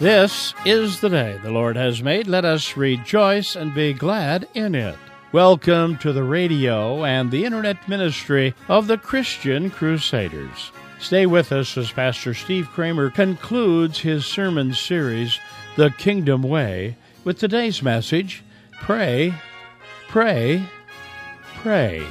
This is the day the Lord has made. Let us rejoice and be glad in it. Welcome to the radio and the internet ministry of the Christian Crusaders. Stay with us as Pastor Steve Kramer concludes his sermon series, The Kingdom Way, with today's message Pray, Pray, Pray.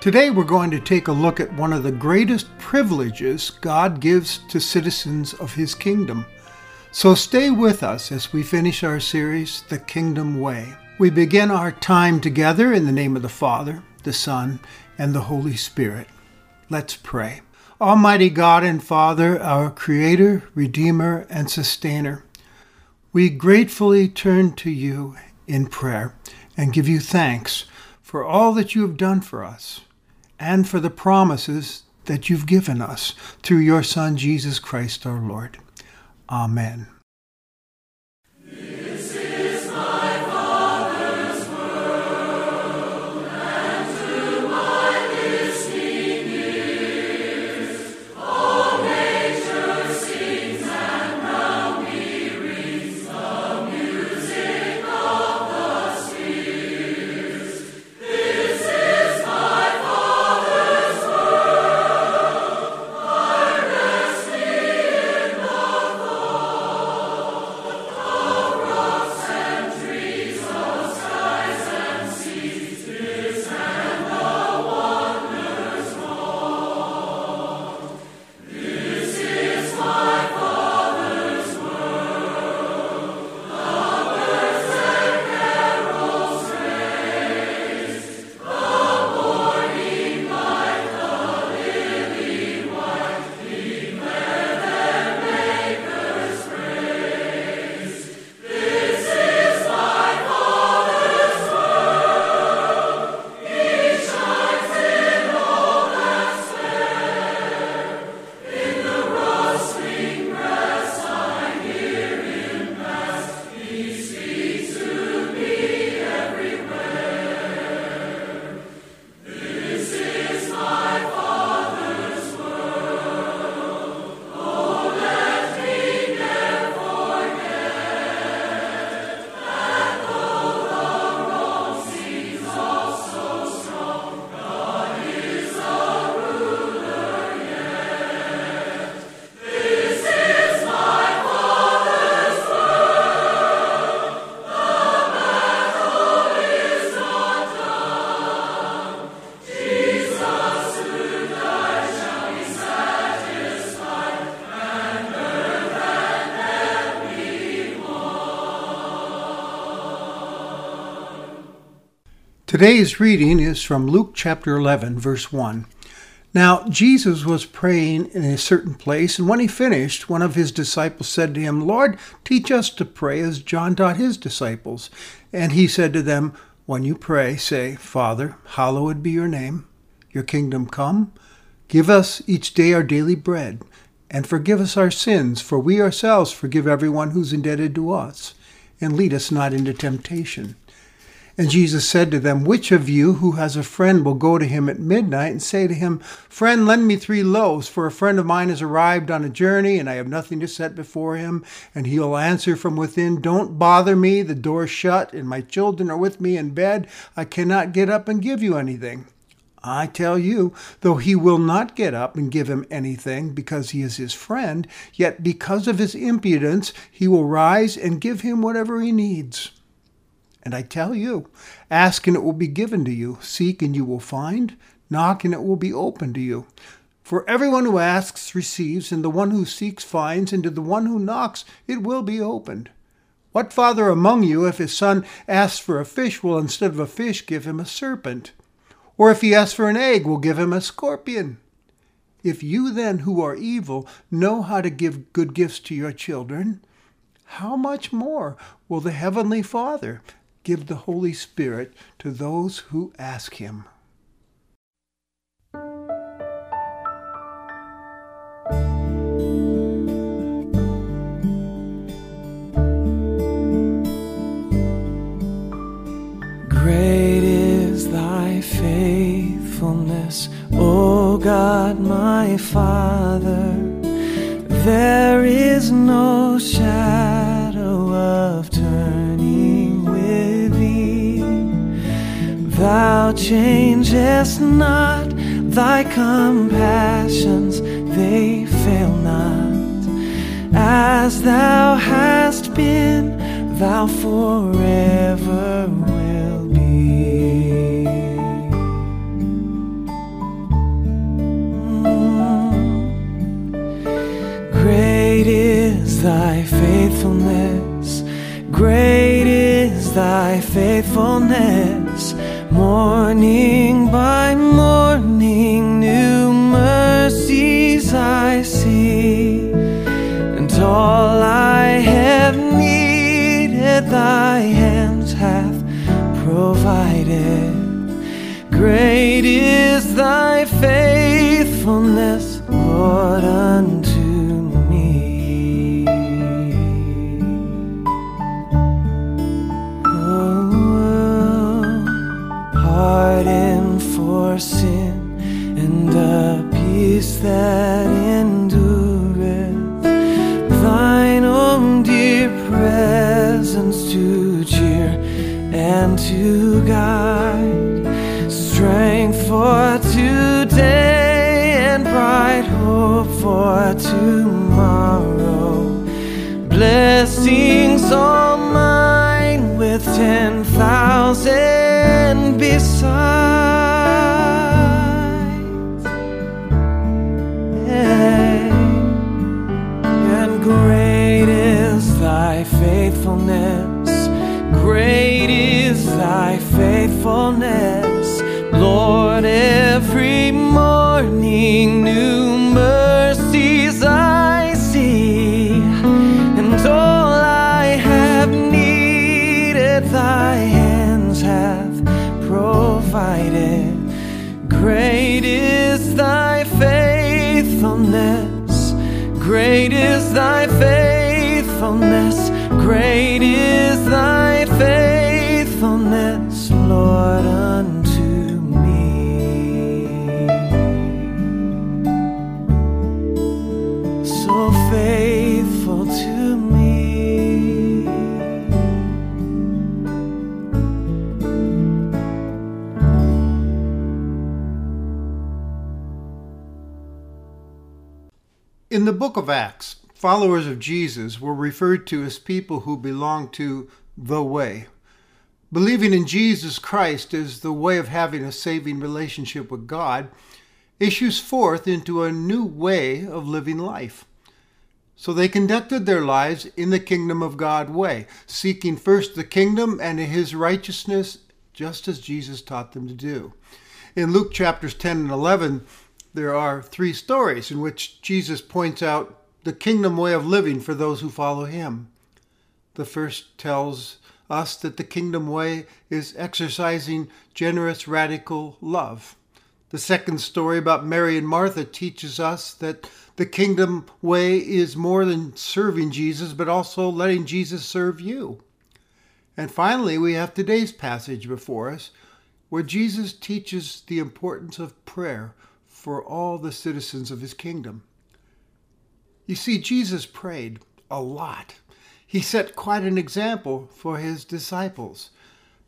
Today we're going to take a look at one of the greatest privileges God gives to citizens of His kingdom. So stay with us as we finish our series, The Kingdom Way. We begin our time together in the name of the Father, the Son, and the Holy Spirit. Let's pray. Almighty God and Father, our Creator, Redeemer, and Sustainer, we gratefully turn to you in prayer and give you thanks for all that you have done for us and for the promises that you've given us through your Son, Jesus Christ our Lord. Amen. Today's reading is from Luke chapter 11, verse 1. Now, Jesus was praying in a certain place, and when he finished, one of his disciples said to him, Lord, teach us to pray as John taught his disciples. And he said to them, When you pray, say, Father, hallowed be your name, your kingdom come. Give us each day our daily bread, and forgive us our sins, for we ourselves forgive everyone who's indebted to us. And lead us not into temptation and Jesus said to them, Which of you who has a friend will go to him at midnight and say to him, Friend, lend me three loaves, for a friend of mine has arrived on a journey, and I have nothing to set before him? And he'll answer from within, Don't bother me, the door's shut, and my children are with me in bed. I cannot get up and give you anything. I tell you, though he will not get up and give him anything because he is his friend, yet because of his impudence he will rise and give him whatever he needs. And I tell you, ask and it will be given to you, seek and you will find, knock and it will be opened to you. For everyone who asks receives, and the one who seeks finds, and to the one who knocks it will be opened. What father among you, if his son asks for a fish, will instead of a fish give him a serpent? Or if he asks for an egg, we'll give him a scorpion. If you then, who are evil, know how to give good gifts to your children, how much more will the Heavenly Father give the Holy Spirit to those who ask him? Great is thy faithfulness, O God my Father. There is no shadow of Thou changest not, thy compassions, they fail not. As thou hast been, thou forever will be. Mm. Great is thy faithfulness, great is thy faithfulness. Morning by morning, new mercies I see, and all I have needed, thy hands hath provided. Great is thy faithfulness, sun In the book of Acts, followers of Jesus were referred to as people who belong to the way. Believing in Jesus Christ as the way of having a saving relationship with God issues forth into a new way of living life. So they conducted their lives in the kingdom of God way, seeking first the kingdom and his righteousness, just as Jesus taught them to do. In Luke chapters 10 and 11, there are three stories in which Jesus points out the kingdom way of living for those who follow him. The first tells us that the kingdom way is exercising generous, radical love. The second story about Mary and Martha teaches us that the kingdom way is more than serving Jesus, but also letting Jesus serve you. And finally, we have today's passage before us where Jesus teaches the importance of prayer for all the citizens of his kingdom. You see, Jesus prayed a lot. He set quite an example for his disciples.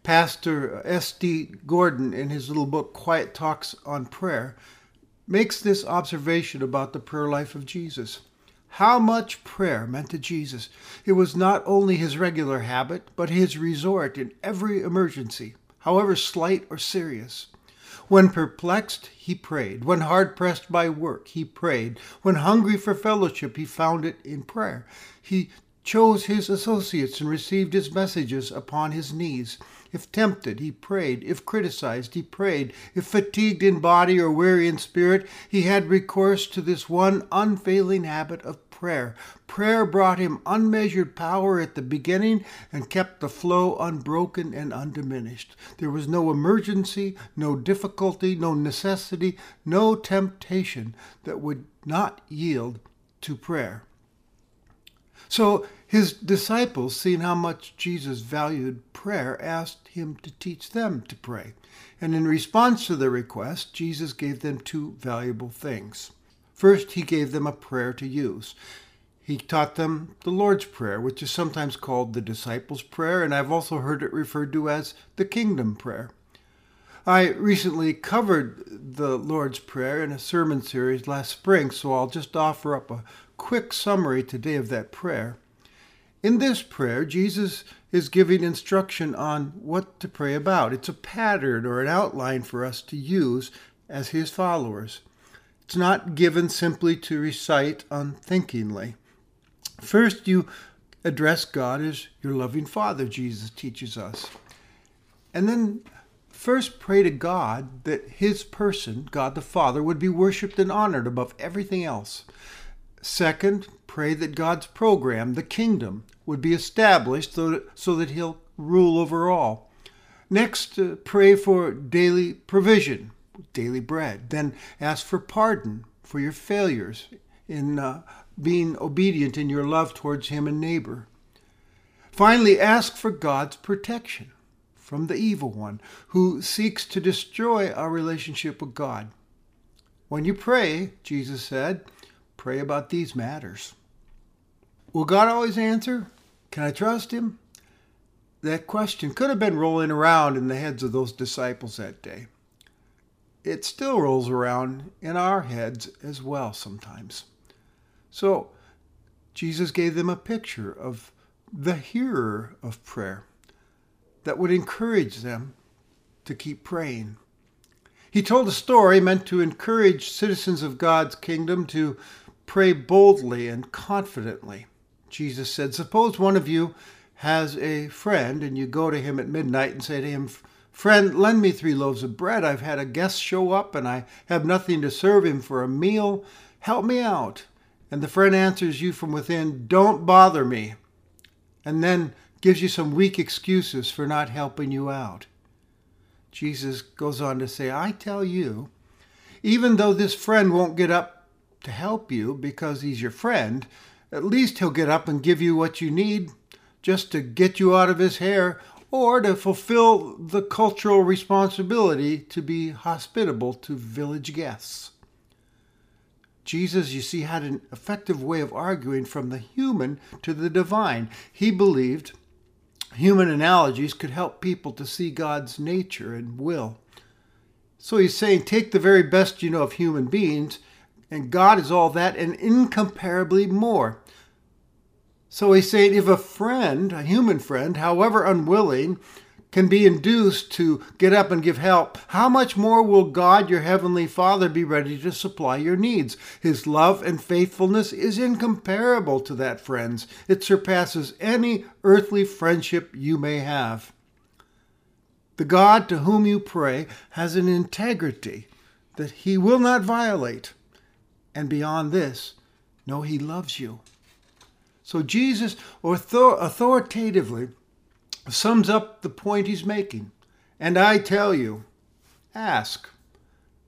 Pastor S.D. Gordon, in his little book, Quiet Talks on Prayer, makes this observation about the prayer life of Jesus. How much prayer meant to Jesus. It was not only his regular habit, but his resort in every emergency, however slight or serious. When perplexed, he prayed. When hard pressed by work, he prayed. When hungry for fellowship, he found it in prayer. He chose his associates and received his messages upon his knees. If tempted, he prayed. If criticized, he prayed. If fatigued in body or weary in spirit, he had recourse to this one unfailing habit of prayer. Prayer brought him unmeasured power at the beginning and kept the flow unbroken and undiminished. There was no emergency, no difficulty, no necessity, no temptation that would not yield to prayer. So his disciples, seeing how much Jesus valued prayer, asked him to teach them to pray. And in response to their request, Jesus gave them two valuable things. First, he gave them a prayer to use. He taught them the Lord's Prayer, which is sometimes called the disciples' prayer, and I've also heard it referred to as the kingdom prayer. I recently covered the Lord's Prayer in a sermon series last spring, so I'll just offer up a quick summary today of that prayer. In this prayer, Jesus is giving instruction on what to pray about. It's a pattern or an outline for us to use as his followers. It's not given simply to recite unthinkingly. First, you address God as your loving Father, Jesus teaches us. And then first pray to God that his person, God the Father, would be worshiped and honored above everything else. Second, pray that God's program, the kingdom, would be established so that, he'll rule over all. Next, uh, pray for daily provision, daily bread. Then ask for pardon for your failures in uh, being obedient in your love towards him and neighbor. Finally, ask for God's protection from the evil one who seeks to destroy our relationship with God. When you pray, Jesus said, pray about these matters. Will God always answer? Can I trust him? That question could have been rolling around in the heads of those disciples that day. It still rolls around in our heads as well sometimes. So, Jesus gave them a picture of the hearer of prayer that would encourage them to keep praying. He told a story meant to encourage citizens of God's kingdom to pray boldly and confidently. Jesus said, Suppose one of you has a friend and you go to him at midnight and say to him, Friend, lend me three loaves of bread. I've had a guest show up and I have nothing to serve him for a meal. Help me out. And the friend answers you from within, Don't bother me. And then gives you some weak excuses for not helping you out. Jesus goes on to say, I tell you, even though this friend won't get up to help you because he's your friend, at least he'll get up and give you what you need just to get you out of his hair or to fulfill the cultural responsibility to be hospitable to village guests. Jesus, you see, had an effective way of arguing from the human to the divine. He believed human analogies could help people to see God's nature and will. So he's saying, take the very best you know of human beings, and God is all that and incomparably more. So he's saying if a friend, a human friend, however unwilling, can be induced to get up and give help, how much more will God, your heavenly Father, be ready to supply your needs? His love and faithfulness is incomparable to that, friends. It surpasses any earthly friendship you may have. The God to whom you pray has an integrity that he will not violate. And beyond this, know he loves you. So Jesus author- authoritatively sums up the point he's making. And I tell you, ask,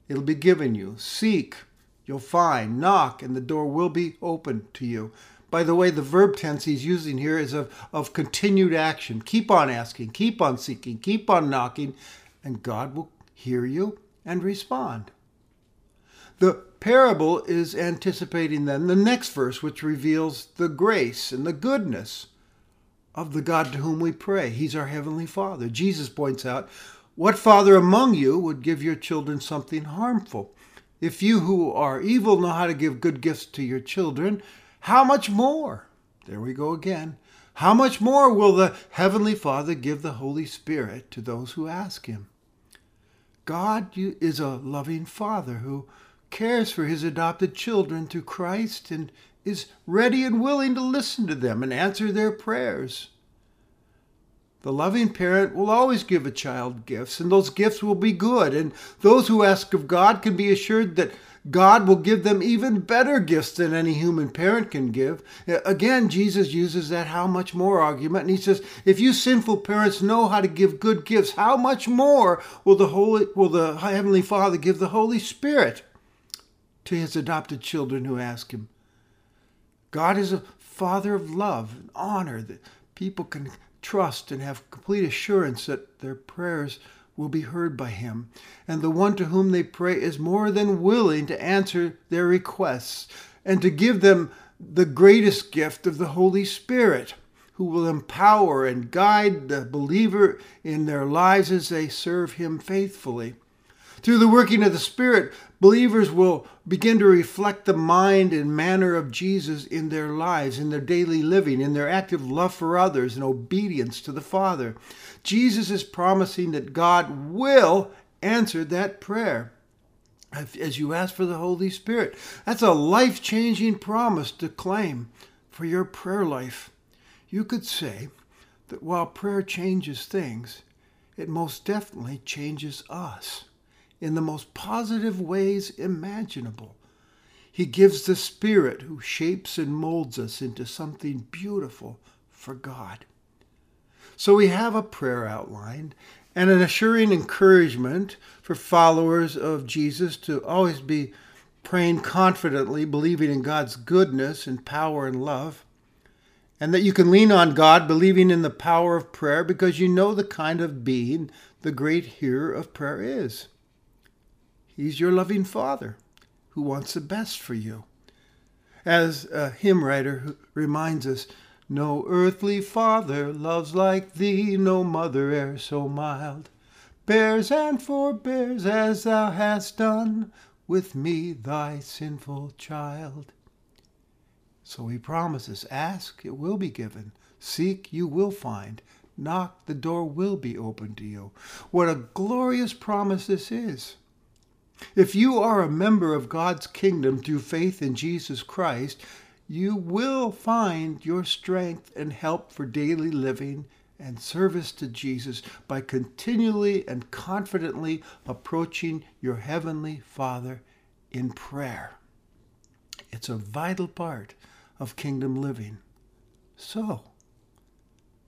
it'll be given you. Seek, you'll find. Knock, and the door will be open to you. By the way, the verb tense he's using here is of, of continued action. Keep on asking, keep on seeking, keep on knocking, and God will hear you and respond. The parable is anticipating then the next verse, which reveals the grace and the goodness of the God to whom we pray. He's our Heavenly Father. Jesus points out, What father among you would give your children something harmful? If you who are evil know how to give good gifts to your children, how much more? There we go again. How much more will the Heavenly Father give the Holy Spirit to those who ask Him? God is a loving Father who cares for his adopted children through Christ and is ready and willing to listen to them and answer their prayers. The loving parent will always give a child gifts, and those gifts will be good. And those who ask of God can be assured that God will give them even better gifts than any human parent can give. Again, Jesus uses that how much more argument, and he says, if you sinful parents know how to give good gifts, how much more will the Holy will the Heavenly Father give the Holy Spirit to his adopted children who ask him? God is a father of love and honor that people can trust and have complete assurance that their prayers will be heard by him. And the one to whom they pray is more than willing to answer their requests and to give them the greatest gift of the Holy Spirit, who will empower and guide the believer in their lives as they serve him faithfully. Through the working of the Spirit, believers will begin to reflect the mind and manner of Jesus in their lives, in their daily living, in their active love for others and obedience to the Father. Jesus is promising that God will answer that prayer as you ask for the Holy Spirit. That's a life changing promise to claim for your prayer life. You could say that while prayer changes things, it most definitely changes us in the most positive ways imaginable. He gives the Spirit who shapes and molds us into something beautiful for God. So we have a prayer outlined and an assuring encouragement for followers of Jesus to always be praying confidently, believing in God's goodness and power and love. And that you can lean on God, believing in the power of prayer, because you know the kind of being the great hearer of prayer is. He's your loving Father who wants the best for you. As a hymn writer reminds us, no earthly father loves like thee, no mother e'er so mild. Bears and forbears as thou hast done with me, thy sinful child. So he promises, ask, it will be given. Seek, you will find. Knock, the door will be opened to you. What a glorious promise this is. If you are a member of God's kingdom through faith in Jesus Christ, you will find your strength and help for daily living and service to Jesus by continually and confidently approaching your Heavenly Father in prayer. It's a vital part of kingdom living. So,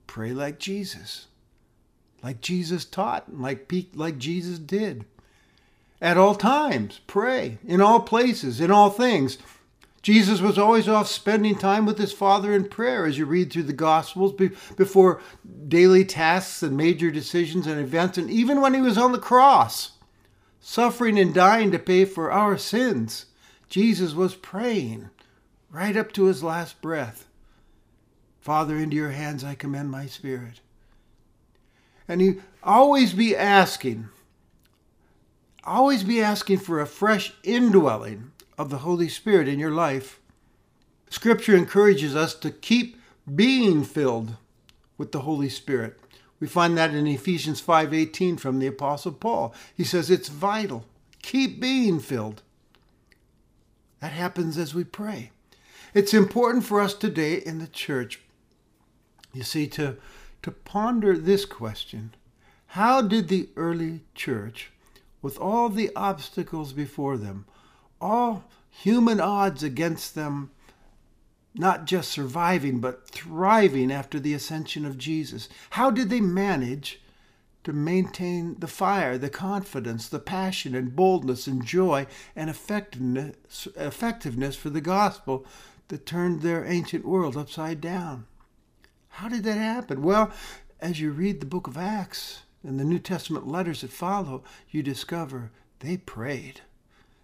pray like Jesus, like Jesus taught, and like, like Jesus did at all times. Pray in all places, in all things. Jesus was always off spending time with his Father in prayer as you read through the Gospels before daily tasks and major decisions and events, and even when he was on the cross, suffering and dying to pay for our sins. Jesus was praying right up to his last breath. Father, into your hands I commend my spirit. And he always be asking, always be asking for a fresh indwelling of the Holy Spirit in your life. Scripture encourages us to keep being filled with the Holy Spirit. We find that in Ephesians 5:18 from the apostle Paul. He says it's vital. Keep being filled. That happens as we pray. It's important for us today in the church you see to to ponder this question. How did the early church with all the obstacles before them, all human odds against them, not just surviving, but thriving after the ascension of Jesus. How did they manage to maintain the fire, the confidence, the passion and boldness and joy and effectiveness, effectiveness for the gospel that turned their ancient world upside down? How did that happen? Well, as you read the book of Acts, and the New Testament letters that follow, you discover they prayed.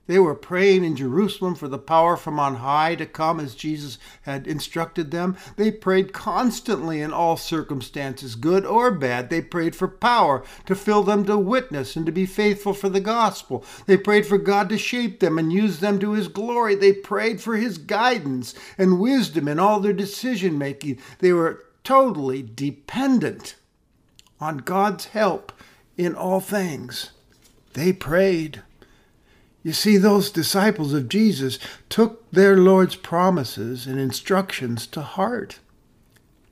They were praying in Jerusalem for the power from on high to come as Jesus had instructed them. They prayed constantly in all circumstances, good or bad. They prayed for power to fill them to witness and to be faithful for the gospel. They prayed for God to shape them and use them to his glory. They prayed for his guidance and wisdom in all their decision making. They were totally dependent on God's help in all things. They prayed. You see, those disciples of Jesus took their Lord's promises and instructions to heart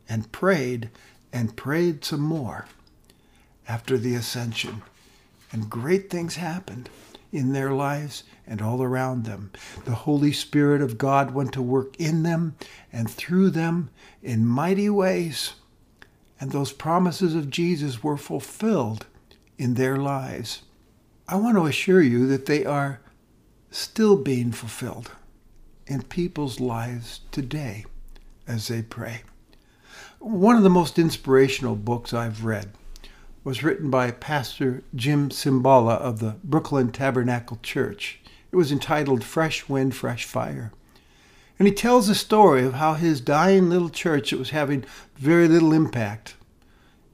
and prayed and prayed some more after the ascension. And great things happened in their lives and all around them. The Holy Spirit of God went to work in them and through them in mighty ways. And those promises of Jesus were fulfilled in their lives. I want to assure you that they are still being fulfilled in people's lives today as they pray. One of the most inspirational books I've read was written by Pastor Jim Cymbala of the Brooklyn Tabernacle Church. It was entitled Fresh Wind, Fresh Fire. And he tells the story of how his dying little church that was having very little impact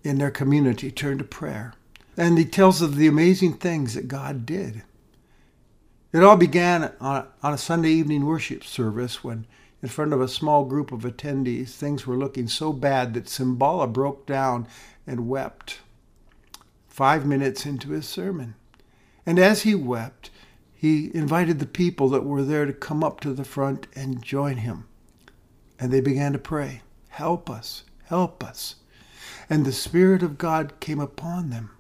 in their community turned to prayer. And he tells of the amazing things that God did. It all began on, on a Sunday evening worship service when, in front of a small group of attendees, things were looking so bad that Cymbala broke down and wept five minutes into his sermon. And as he wept, he invited the people that were there to come up to the front and join him. And they began to pray, Help us, help us. And the Spirit of God came upon them.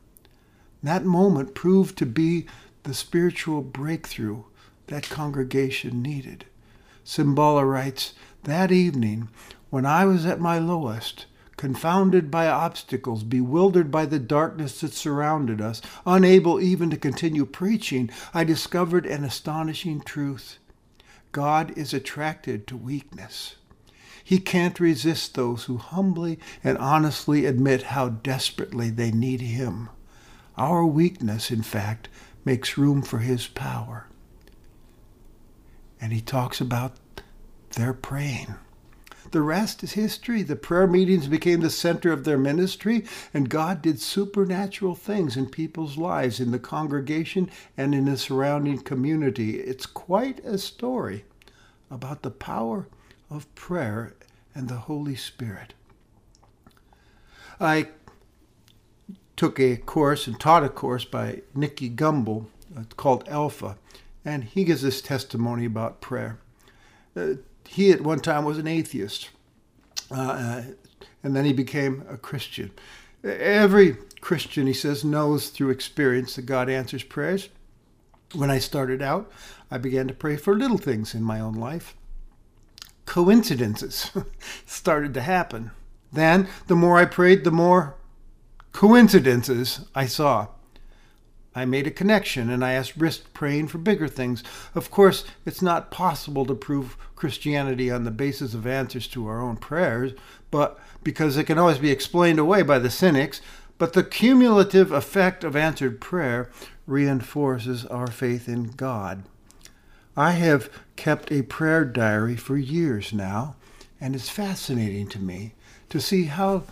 That moment proved to be the spiritual breakthrough that congregation needed. Cymbala writes, That evening, when I was at my lowest, confounded by obstacles, bewildered by the darkness that surrounded us, unable even to continue preaching, I discovered an astonishing truth. God is attracted to weakness. He can't resist those who humbly and honestly admit how desperately they need Him. Our weakness, in fact, makes room for His power. And He talks about their praying. The rest is history. The prayer meetings became the center of their ministry, and God did supernatural things in people's lives, in the congregation, and in the surrounding community. It's quite a story about the power of prayer and the Holy Spirit. I took a course and taught a course by Nicky Gumbel uh, called Alpha, and he gives this testimony about prayer. Uh, he at one time was an atheist, uh, uh, and then he became a Christian. Every Christian, he says, knows through experience that God answers prayers. When I started out, I began to pray for little things in my own life. Coincidences started to happen. Then, the more I prayed, the more coincidences I saw. I made a connection and I risked praying for bigger things. Of course, it's not possible to prove Christianity on the basis of answers to our own prayers, but because it can always be explained away by the cynics, but the cumulative effect of answered prayer reinforces our faith in God. I have kept a prayer diary for years now, and it's fascinating to me to see how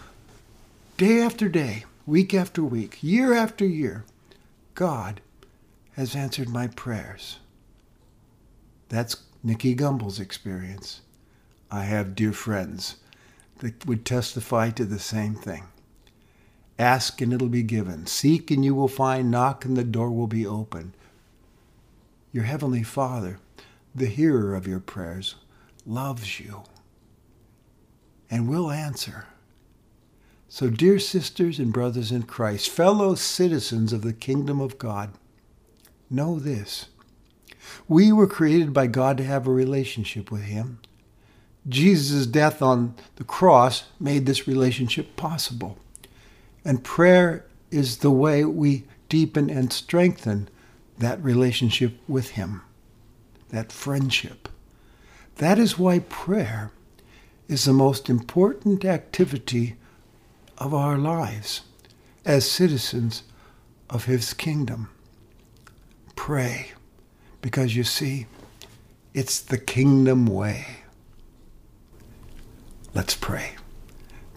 day after day, week after week, year after year, God has answered my prayers. That's Nicky Gumbel's experience. I have dear friends that would testify to the same thing. Ask and it'll be given. Seek and you will find. Knock and the door will be open. Your Heavenly Father, the hearer of your prayers, loves you and will answer. So, dear sisters and brothers in Christ, fellow citizens of the kingdom of God, know this. We were created by God to have a relationship with Him. Jesus' death on the cross made this relationship possible. And prayer is the way we deepen and strengthen that relationship with Him, that friendship. That is why prayer is the most important activity of our lives as citizens of His kingdom. Pray, because you see, it's the kingdom way. Let's pray.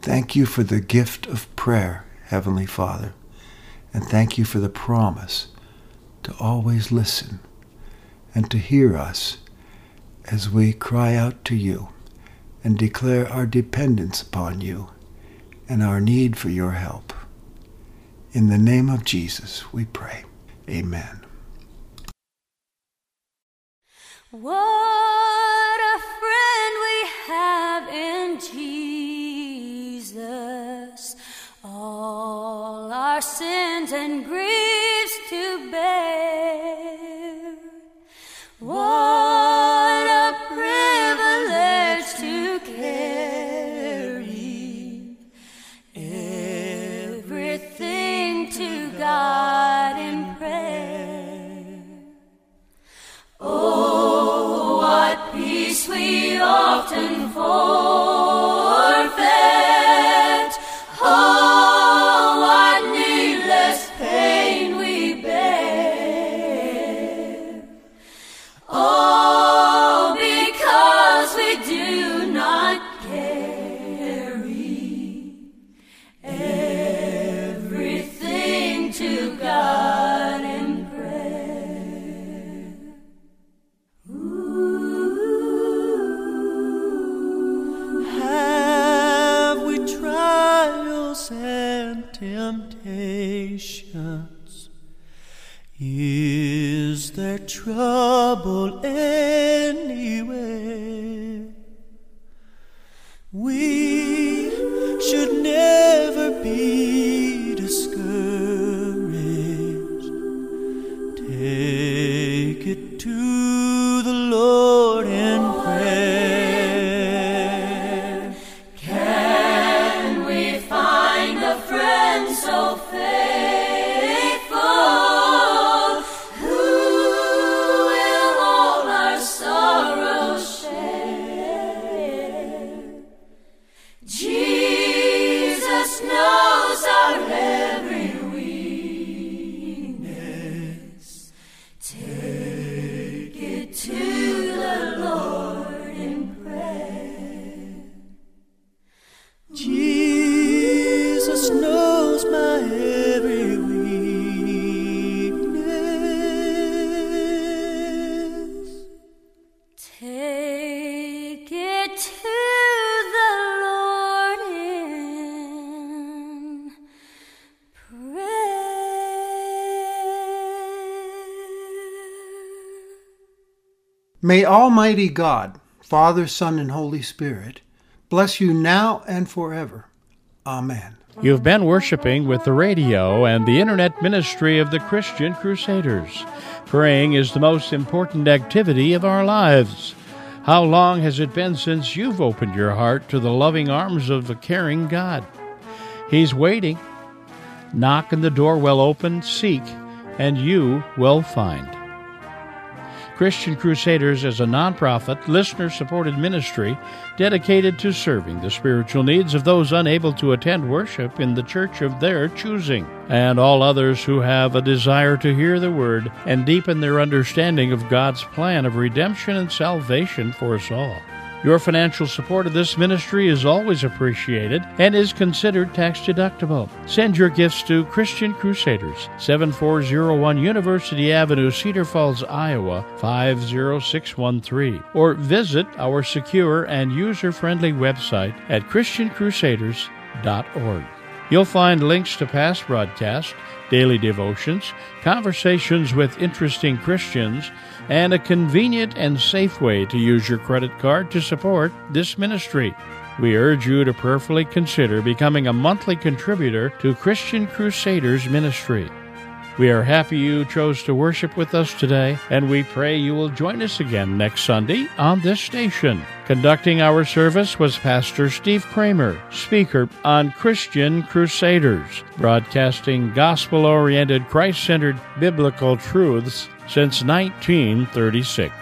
Thank you for the gift of prayer, Heavenly Father, and thank you for the promise to always listen and to hear us as we cry out to you and declare our dependence upon you and our need for your help. In the name of Jesus, we pray. Amen. Trouble May Almighty God, Father, Son, and Holy Spirit, bless you now and forever. Amen. You've been worshiping with the radio and the internet ministry of the Christian Crusaders. Praying is the most important activity of our lives. How long has it been since you've opened your heart to the loving arms of the caring God? He's waiting. Knock and the door will open, seek, and you will find. Christian Crusaders is a nonprofit, listener supported ministry dedicated to serving the spiritual needs of those unable to attend worship in the church of their choosing, and all others who have a desire to hear the word and deepen their understanding of God's plan of redemption and salvation for us all. Your financial support of this ministry is always appreciated and is considered tax deductible. Send your gifts to Christian Crusaders, 7401 University Avenue, Cedar Falls, Iowa 50613, or visit our secure and user friendly website at ChristianCrusaders.org. You'll find links to past broadcasts, daily devotions, conversations with interesting Christians, and a convenient and safe way to use your credit card to support this ministry. We urge you to prayerfully consider becoming a monthly contributor to Christian Crusaders Ministry. We are happy you chose to worship with us today, and we pray you will join us again next Sunday on this station. Conducting our service was Pastor Steve Kramer, speaker on Christian Crusaders, broadcasting gospel oriented, Christ centered biblical truths since 1936.